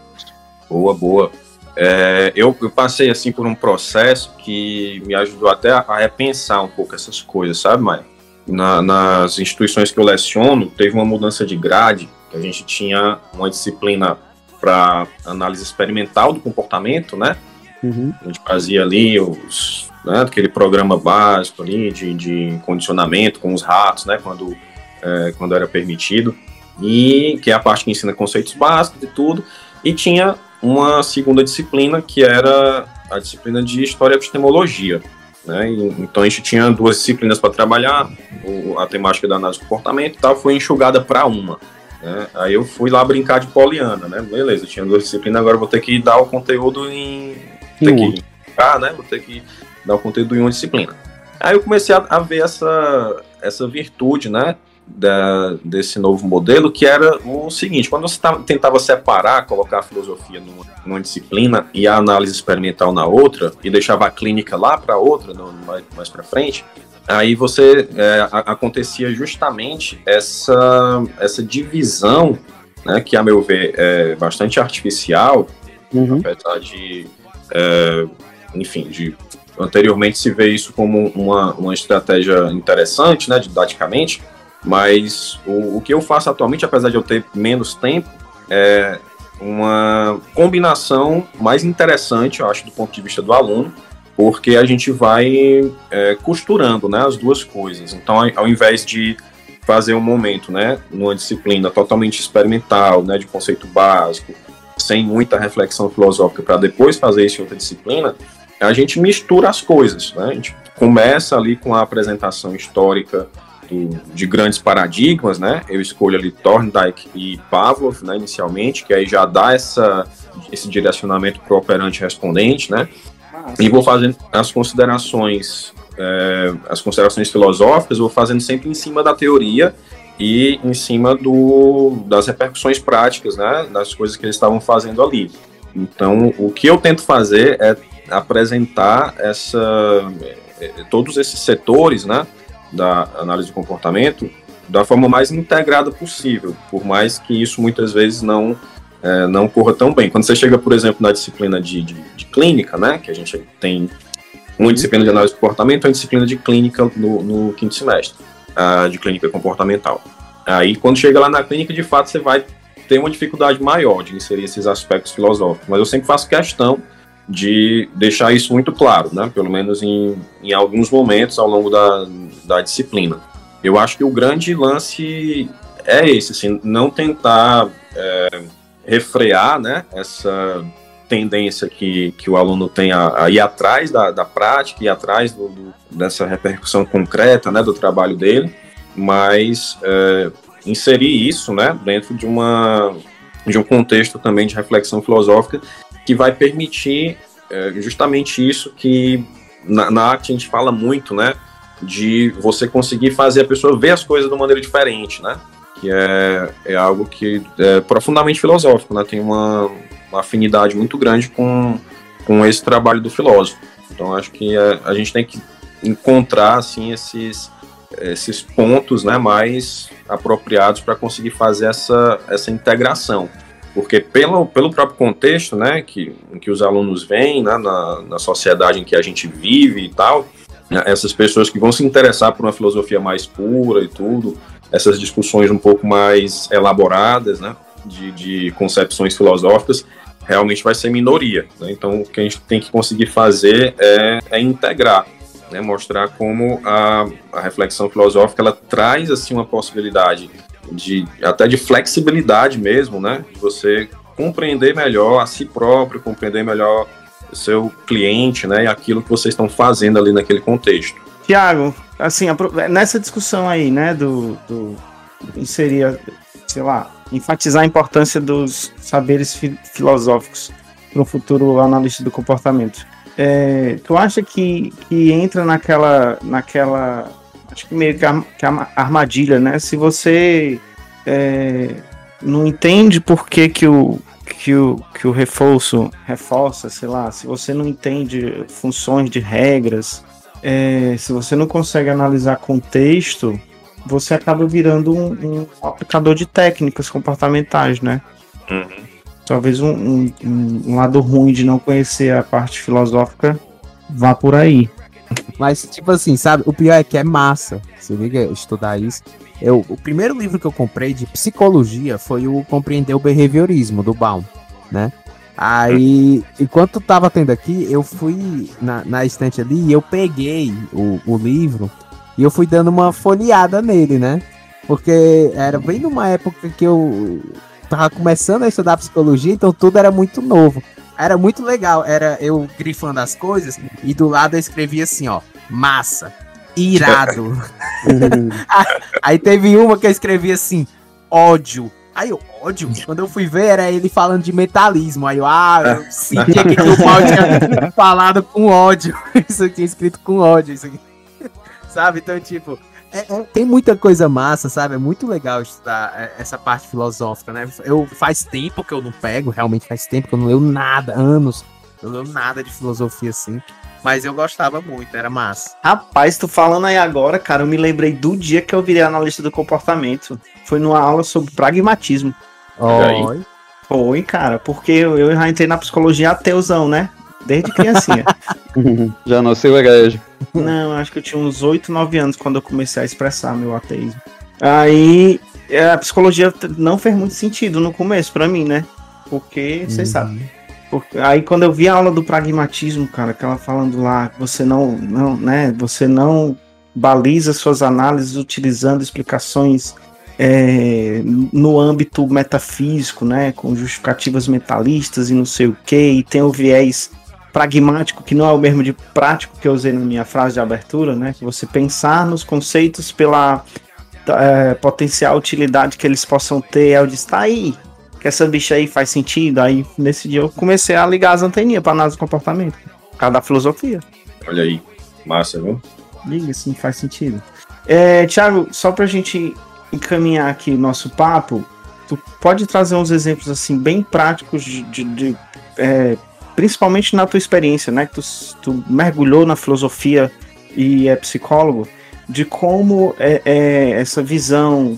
Speaker 4: Boa, boa. É, eu, eu, passei assim por um processo que me ajudou até a, a repensar um pouco essas coisas, sabe, Maia? Na, nas instituições que eu leciono, teve uma mudança de grade, que a gente tinha uma disciplina para análise experimental do comportamento, né? Uhum. A gente fazia ali os, né, aquele programa básico ali de, de condicionamento com os ratos, né? Quando, é, quando era permitido. E que é a parte que ensina conceitos básicos e tudo. E tinha uma segunda disciplina que era a disciplina de História e Epistemologia. Né? Então a gente tinha duas disciplinas para trabalhar, o, a temática da análise do comportamento e tal foi enxugada para uma. Né? Aí eu fui lá brincar de poliana, né? Beleza, tinha duas disciplinas, agora vou ter que dar o conteúdo em. Ter que, ah, né? Vou ter que dar o conteúdo em uma disciplina. Aí eu comecei a, a ver essa, essa virtude, né? Da, desse novo modelo, que era o seguinte: quando você tentava separar, colocar a filosofia numa, numa, disciplina e a análise experimental na outra, e deixava a clínica lá para outra, no, mais, mais para frente, aí você é, a, acontecia justamente essa, essa divisão, né, que a meu ver é bastante artificial, uhum. apesar de, é, enfim, de anteriormente se vê isso como uma, uma estratégia interessante, né, didaticamente, mas o, o que eu faço atualmente, apesar de eu ter menos tempo, é uma combinação mais interessante, eu acho, do ponto de vista do aluno, porque a gente vai é, costurando né, as duas coisas. Então, ao invés de fazer um momento, né, numa disciplina totalmente experimental, né, de conceito básico, sem muita reflexão filosófica, para depois fazer isso em outra disciplina, a gente mistura as coisas. Né? A gente começa ali com a apresentação histórica do, de grandes paradigmas, né? Eu escolho ali Thorndike e Pavlov, né, inicialmente, que aí já dá essa, esse direcionamento para o operante respondente, né? E vou fazendo as considerações, é, as considerações filosóficas, vou fazendo sempre em cima da teoria e em cima do, das repercussões práticas, né? Das coisas que eles estavam fazendo ali. Então, o que eu tento fazer é apresentar essa, é, todos esses setores, né? Da análise de comportamento da forma mais integrada possível, por mais que isso muitas vezes não é, não corra tão bem. Quando você chega, por exemplo, na disciplina de, de, de clínica, né, que a gente tem uma disciplina de análise de comportamento e uma disciplina de clínica no, no quinto semestre, uh, de clínica comportamental. Aí, quando chega lá na clínica, de fato, você vai ter uma dificuldade maior de inserir esses aspectos filosóficos. Mas eu sempre faço questão de deixar isso muito claro, né? pelo menos em, em alguns momentos ao longo da, da disciplina. Eu acho que o grande lance é esse, assim, não tentar é, refrear né, essa tendência que, que o aluno tem a, a ir atrás da, da prática, ir atrás do, do, dessa repercussão concreta né, do trabalho dele, mas é, inserir isso né, dentro de uma de um contexto também de reflexão filosófica que vai permitir é, justamente isso que na, na arte a gente fala muito, né? De você conseguir fazer a pessoa ver as coisas de uma maneira diferente, né? Que é, é algo que é profundamente filosófico, né? Tem uma, uma afinidade muito grande com, com esse trabalho do filósofo. Então acho que a, a gente tem que encontrar assim esses esses pontos né, mais apropriados para conseguir fazer essa, essa integração. Porque pelo, pelo próprio contexto né, que, em que os alunos vêm, né, na, na sociedade em que a gente vive e tal, né, essas pessoas que vão se interessar por uma filosofia mais pura e tudo, essas discussões um pouco mais elaboradas, né, de, de concepções filosóficas, realmente vai ser minoria. Né? Então, o que a gente tem que conseguir fazer é, é integrar né, mostrar como a, a reflexão filosófica ela traz assim uma possibilidade de até de flexibilidade mesmo, né, de você compreender melhor a si próprio, compreender melhor o seu cliente, né, e aquilo que vocês estão fazendo ali naquele contexto.
Speaker 2: Tiago, assim, nessa discussão aí, né, do, do seria, sei lá, enfatizar a importância dos saberes fi filosóficos para o futuro analista do comportamento. É, tu acha que, que entra naquela, naquela, acho que meio que, a, que a armadilha, né? Se você é, não entende por que, que, o, que, o, que o reforço reforça, sei lá, se você não entende funções de regras, é, se você não consegue analisar contexto, você acaba virando um, um aplicador de técnicas comportamentais, né? Uhum talvez um, um, um, lado ruim de não conhecer a parte filosófica vá por aí.
Speaker 5: Mas, tipo assim, sabe? O pior é que é massa. Você liga estudar isso. Eu, o primeiro livro que eu comprei de psicologia foi o Compreender o Behaviorismo, do Baum, né? Aí, enquanto tava tendo aqui, eu fui na, na estante ali e eu peguei o, o livro e eu fui dando uma folheada nele, né? Porque era bem numa época que eu tava começando a estudar psicologia, então tudo era muito novo. Era muito legal, era eu grifando as coisas e do lado eu escrevia assim, ó, massa, irado. aí teve uma que eu escrevi assim, ódio. Aí eu, ódio? Quando eu fui ver, era ele falando de metalismo. Aí eu, ah, eu sentia que o mal tinha falado com ódio. Isso aqui escrito com ódio, isso aqui. Sabe? Então, tipo, é, é, tem muita coisa massa, sabe? É muito legal estudar é, essa parte filosófica, né? Eu faz tempo que eu não pego, realmente faz tempo que eu não leio nada, anos. Eu não leio nada de filosofia assim. Mas eu gostava muito, era massa.
Speaker 2: Rapaz, tu falando aí agora, cara, eu me lembrei do dia que eu virei analista do comportamento. Foi numa aula sobre pragmatismo.
Speaker 5: Oi.
Speaker 2: Foi, cara, porque eu já entrei na psicologia ateuzão, né? Desde criancinha.
Speaker 7: Já nasceu herege.
Speaker 2: Não, acho que eu tinha uns 8, 9 anos quando eu comecei a expressar meu ateísmo. Aí é, a psicologia não fez muito sentido no começo para mim, né? Porque, você uhum. sabe. Porque, aí quando eu vi a aula do pragmatismo, cara, que ela falando lá, você não, não, né? Você não baliza suas análises utilizando explicações é, no âmbito metafísico, né? Com justificativas mentalistas e não sei o que, e tem o viés pragmático, que não é o mesmo de prático que eu usei na minha frase de abertura, né? Que você pensar nos conceitos pela é, potencial utilidade que eles possam ter, é o de estar aí, que essa bicha aí faz sentido. Aí nesse dia eu comecei a ligar as anteninhas para análise do comportamento, por causa da filosofia.
Speaker 4: Olha aí, massa, viu?
Speaker 2: Liga, sim, faz sentido. É, Thiago, só pra gente encaminhar aqui o nosso papo, tu pode trazer uns exemplos assim bem práticos de, de, de é, principalmente na tua experiência, né? Que tu, tu mergulhou na filosofia e é psicólogo, de como é, é essa visão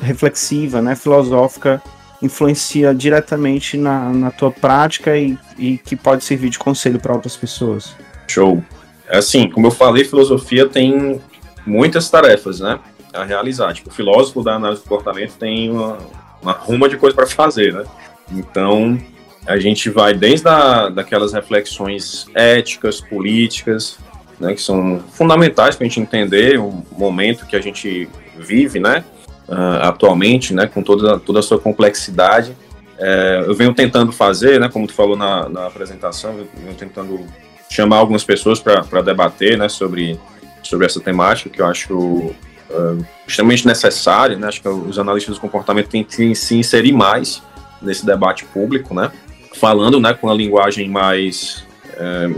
Speaker 2: reflexiva, né, filosófica, influencia diretamente na, na tua prática e, e que pode servir de conselho para outras pessoas.
Speaker 4: Show. É assim, como eu falei, filosofia tem muitas tarefas, né, a realizar. Tipo, o filósofo da análise do comportamento tem uma, uma ruma de coisa para fazer, né. Então, a gente vai desde a, daquelas reflexões éticas, políticas, né, que são fundamentais para a gente entender o momento que a gente vive, né, uh, atualmente, né, com toda, toda a sua complexidade. É, eu venho tentando fazer, né, como tu falou na, na apresentação, eu venho tentando chamar algumas pessoas para debater, né, sobre, sobre essa temática que eu acho uh, extremamente necessária, né, acho que os analistas do comportamento têm que se inserir mais nesse debate público, né? Falando, né, com a linguagem mais é,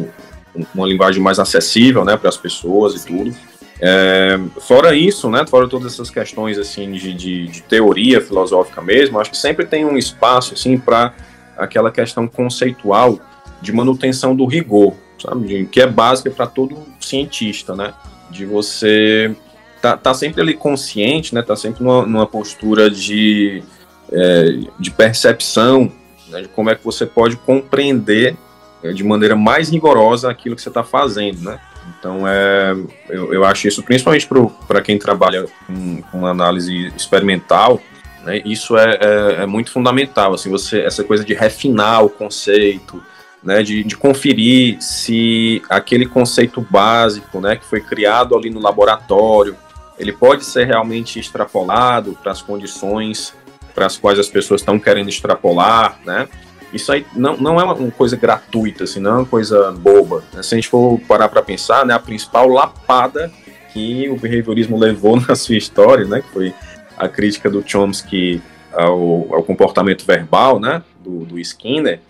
Speaker 4: uma linguagem mais acessível, né, para as pessoas e tudo. É, fora isso, né, fora todas essas questões assim de, de, de teoria filosófica mesmo, acho que sempre tem um espaço assim para aquela questão conceitual de manutenção do rigor, sabe, que é básica para todo cientista, né, de você tá, tá sempre ali consciente, né, tá sempre numa, numa postura de, é, de percepção né, de como é que você pode compreender é, de maneira mais rigorosa aquilo que você está fazendo, né? Então, é, eu, eu acho isso, principalmente para quem trabalha com, com análise experimental, né, isso é, é, é, muito fundamental, assim, você, essa coisa de refinar o conceito, né, de, de conferir se aquele conceito básico, né, que foi criado ali no laboratório, ele pode ser realmente extrapolado para as condições para as quais as pessoas estão querendo extrapolar, né? Isso aí não, não é uma coisa gratuita, assim, não é uma coisa boba. Né? Se a gente for parar para pensar, né, a principal lapada que o behaviorismo levou na sua história, né, que foi a crítica do Chomsky ao, ao comportamento verbal, né, do, do Skinner,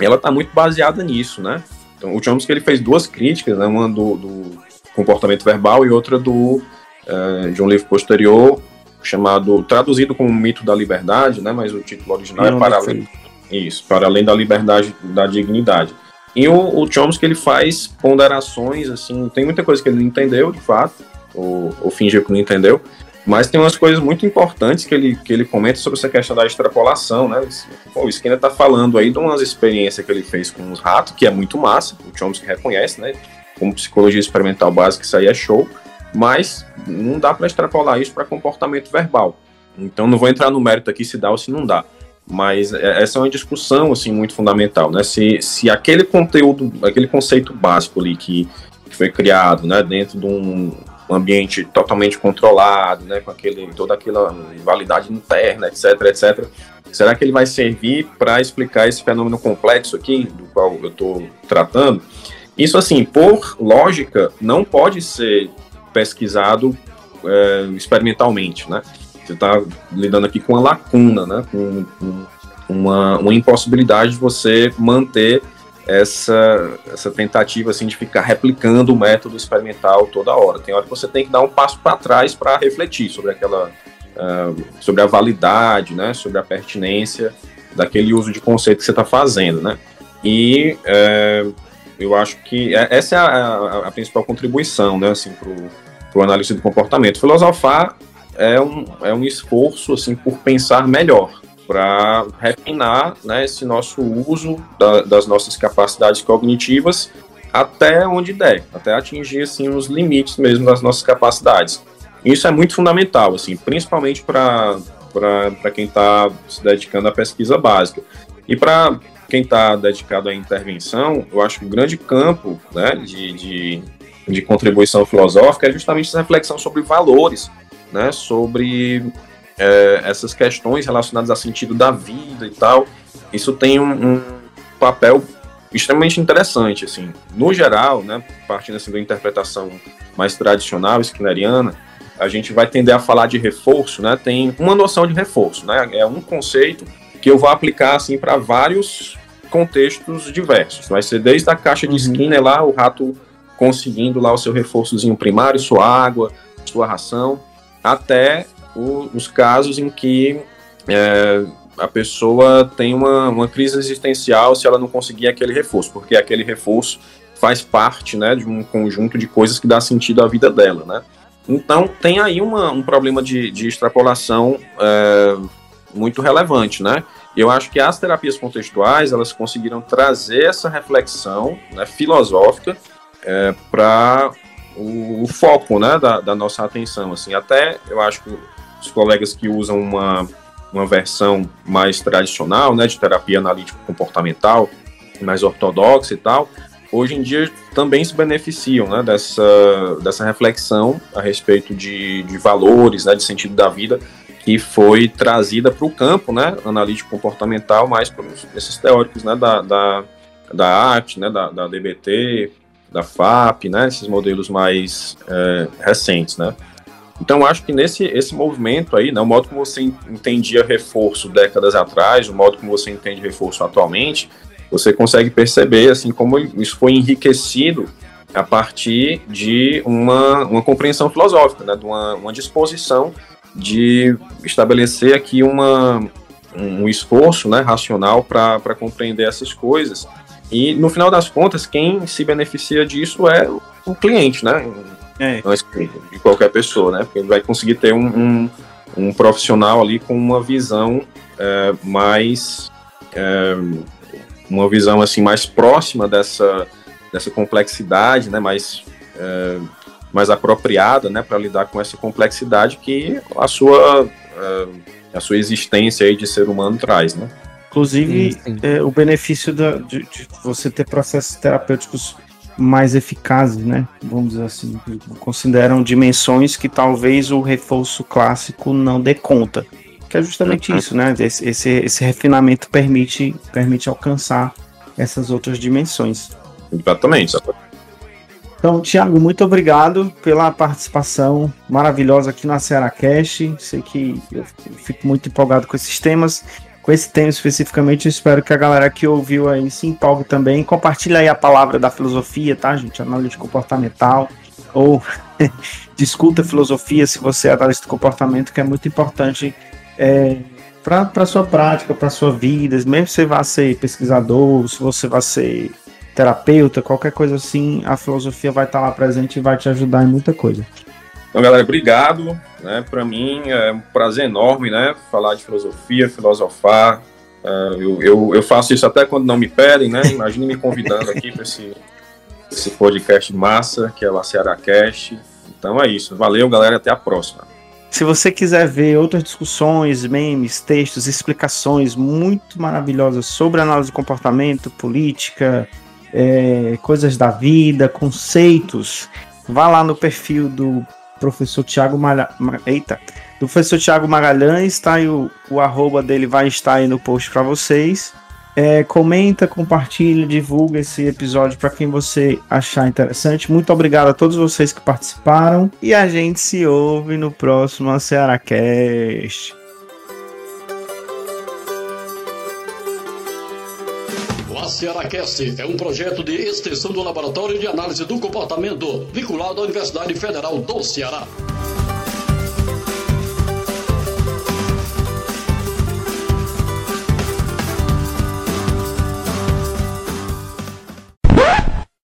Speaker 4: ela está muito baseada nisso, né. Então, o Chomsky ele fez duas críticas, né, uma do, do comportamento verbal e outra do uh, de um livro posterior chamado traduzido como Mito da Liberdade, né, mas o título original é para além isso, para além da liberdade, da dignidade. E o, o Chomsky, ele faz ponderações, assim, tem muita coisa que ele não entendeu, de fato, ou, ou fingiu que não entendeu, mas tem umas coisas muito importantes que ele, que ele comenta sobre essa questão da extrapolação, né? Pô, o Skinner tá falando aí de umas experiências que ele fez com os ratos, que é muito massa, o Chomsky reconhece, né? Como psicologia experimental básica, isso aí é show, mas não dá para extrapolar isso para comportamento verbal. Então não vou entrar no mérito aqui se dá ou se não dá mas é, essa é uma discussão assim muito fundamental, né? Se, se aquele conteúdo, aquele conceito básico ali que, que foi criado, né, dentro de um ambiente totalmente controlado, né, com aquele toda aquela validade interna, etc, etc. Será que ele vai servir para explicar esse fenômeno complexo aqui do qual eu estou tratando? Isso assim, por lógica, não pode ser pesquisado é, experimentalmente, né? Você está lidando aqui com uma lacuna, né? Com, com uma, uma impossibilidade de você manter essa, essa tentativa assim, de ficar replicando o método experimental toda hora. Tem hora que você tem que dar um passo para trás para refletir sobre aquela uh, sobre a validade, né, sobre a pertinência daquele uso de conceito que você está fazendo, né? E uh, eu acho que é, essa é a, a, principal contribuição, né, assim, para o análise do comportamento. Filosofar é um, é um esforço assim por pensar melhor, para refinar né, esse nosso uso da, das nossas capacidades cognitivas até onde der, até atingir assim os limites mesmo das nossas capacidades. Isso é muito fundamental, assim, principalmente para para quem está se dedicando à pesquisa básica. E para quem está dedicado à intervenção, eu acho que o grande campo né, de, de, de contribuição filosófica é justamente essa reflexão sobre valores, né, sobre é, essas questões relacionadas ao sentido da vida e tal. Isso tem um, um, papel extremamente interessante, assim. No geral, né, partindo assim, da interpretação mais tradicional, skinneriana, a gente vai tender a falar de reforço, né, tem uma noção de reforço, né, é um conceito que eu vou aplicar, assim, para vários contextos diversos. Vai ser desde a caixa de uhum. Skinner lá, o rato conseguindo lá o seu reforçozinho primário, sua água, sua ração, até o, os casos em que é, a pessoa tem uma, uma crise existencial se ela não conseguir aquele reforço, porque aquele reforço faz parte né, de um conjunto de coisas que dá sentido à vida dela, né? Então tem aí uma, um problema de, de extrapolação é, muito relevante, né? Eu acho que as terapias contextuais elas conseguiram trazer essa reflexão né, filosófica é, para o, o foco né, da, da, nossa atenção. Assim, até eu acho que os colegas que usam uma, uma versão mais tradicional, né, de terapia analítico comportamental, mais ortodoxa e tal, hoje em dia também se beneficiam né, dessa, dessa reflexão a respeito de, de valores, né, de sentido da vida, que foi trazida para o campo né, analítico comportamental, mais por esses teóricos né, da, da, da arte, né, da, da DBT, da FAP, né, esses modelos mais é, recentes, né. Então, acho que nesse esse movimento aí, né, o modo como você entendia reforço décadas atrás, o modo como você entende reforço atualmente, você consegue perceber assim como isso foi enriquecido a partir de uma, uma compreensão filosófica, né, de uma, uma disposição de estabelecer aqui uma, um esforço né, racional para compreender essas coisas. E no final das contas, quem se beneficia disso é o cliente, né?
Speaker 2: É.
Speaker 4: De qualquer pessoa, né? Porque ele vai conseguir ter um, um, um profissional ali com uma visão é, mais. É, uma visão assim mais próxima dessa, dessa complexidade, né? Mais, é, mais apropriada, né? Para lidar com essa complexidade que a sua. É, a sua existência aí de ser humano traz, né?
Speaker 2: Inclusive, sim, sim. É, o benefício da, de, de, você ter processos terapêuticos mais eficazes, né? Vamos dizer assim, consideram dimensões que talvez o reforço clássico não dê conta. Que é justamente isso, né? Esse, esse, esse, refinamento permite, permite alcançar essas outras dimensões.
Speaker 4: Exatamente.
Speaker 2: Então, Thiago, muito obrigado pela participação maravilhosa aqui na Ceará Cash. Sei que eu fico muito empolgado com esses temas com esse tema especificamente, eu espero que a galera que ouviu aí se empolgue também. Compartilha aí a palavra da filosofia, tá, gente? Análise comportamental. Ou discuta filosofia se você é analista de comportamento, que é muito importante é, para sua prática, para sua vida. Mesmo se você vá ser pesquisador, se você vai ser terapeuta, qualquer coisa assim, a filosofia vai estar lá presente e vai te ajudar em muita coisa.
Speaker 4: Então, galera, obrigado. Né? Para mim é um prazer enorme, né? Falar de filosofia, filosofar. Uh, eu, eu, eu, faço isso até quando não me pedem, né? Imagine me convidando aqui para esse, esse podcast massa, que é o Ceará Cast. Então é isso. Valeu, galera. Até a próxima.
Speaker 2: Se você quiser ver outras discussões, memes, textos, explicações muito maravilhosas sobre análise de comportamento, política, é, coisas da vida, conceitos, vá lá no perfil do professor Tiago. Eita, do professor Tiago Magalhães, tá aí o, o arroba dele vai estar aí no post para vocês. É, comenta, compartilha, divulga esse episódio para quem você achar interessante. Muito obrigado a todos vocês que participaram e a gente se ouve no próximo Ceará Cast.
Speaker 10: Cearacast é um projeto de extensão do Laboratório de Análise do Comportamento, vinculado à Universidade Federal do Ceará.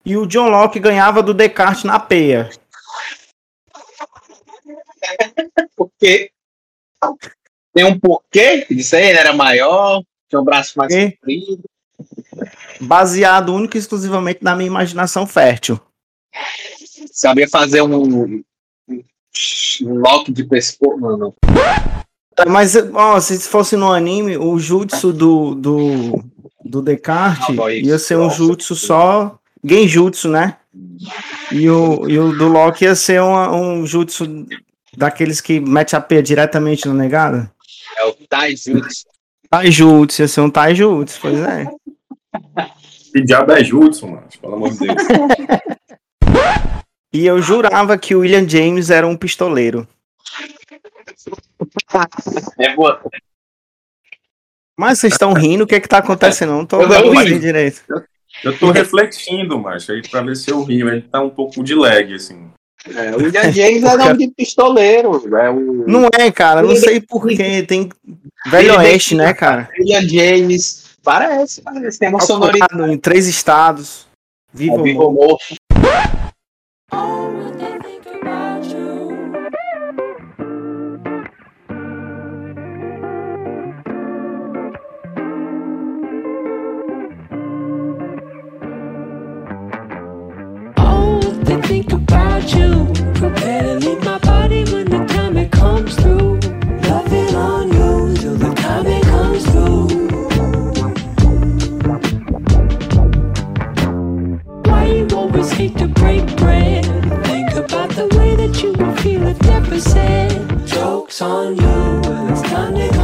Speaker 2: E o John Locke ganhava do Descartes na peia.
Speaker 11: Porque tem um porquê disso aí, ele era maior, tinha um braço mais comprido
Speaker 2: baseado único e exclusivamente na minha imaginação fértil.
Speaker 11: Sabia fazer um, um lock de pescoço, mano.
Speaker 2: Tá, mas ó, se fosse no anime, o jutsu do, do, do Descartes ah, ia ser um jutsu só genjutsu, né? E o, e o do Loki ia ser um, um jutsu daqueles que mete a P diretamente no negado?
Speaker 11: É o Taijutsu.
Speaker 2: Taijutsu, ia ser um Taijutsu, pois é.
Speaker 4: Que diabo é Judson, mano? Pelo amor de Deus.
Speaker 2: E eu jurava que o William James era um pistoleiro.
Speaker 11: É boa.
Speaker 2: Mas vocês estão rindo, o que é que tá acontecendo? Não tô
Speaker 4: ouvindo direito. Eu, eu tô refletindo, macho, aí pra ver se eu rio. Ele tá um pouco de lag, assim.
Speaker 11: É, o William James é nome de pistoleiro. É o...
Speaker 2: Não é, cara, não sei porquê. Tem Velho Oeste, né, cara?
Speaker 11: William James. Parece, parece. Tem uma sonoridade.
Speaker 2: Em três estados. Vivo, é,
Speaker 11: vivo morto. think about you. Prepare to leave my body when the time it comes through. 100%. Joke's on you, and it's time to go.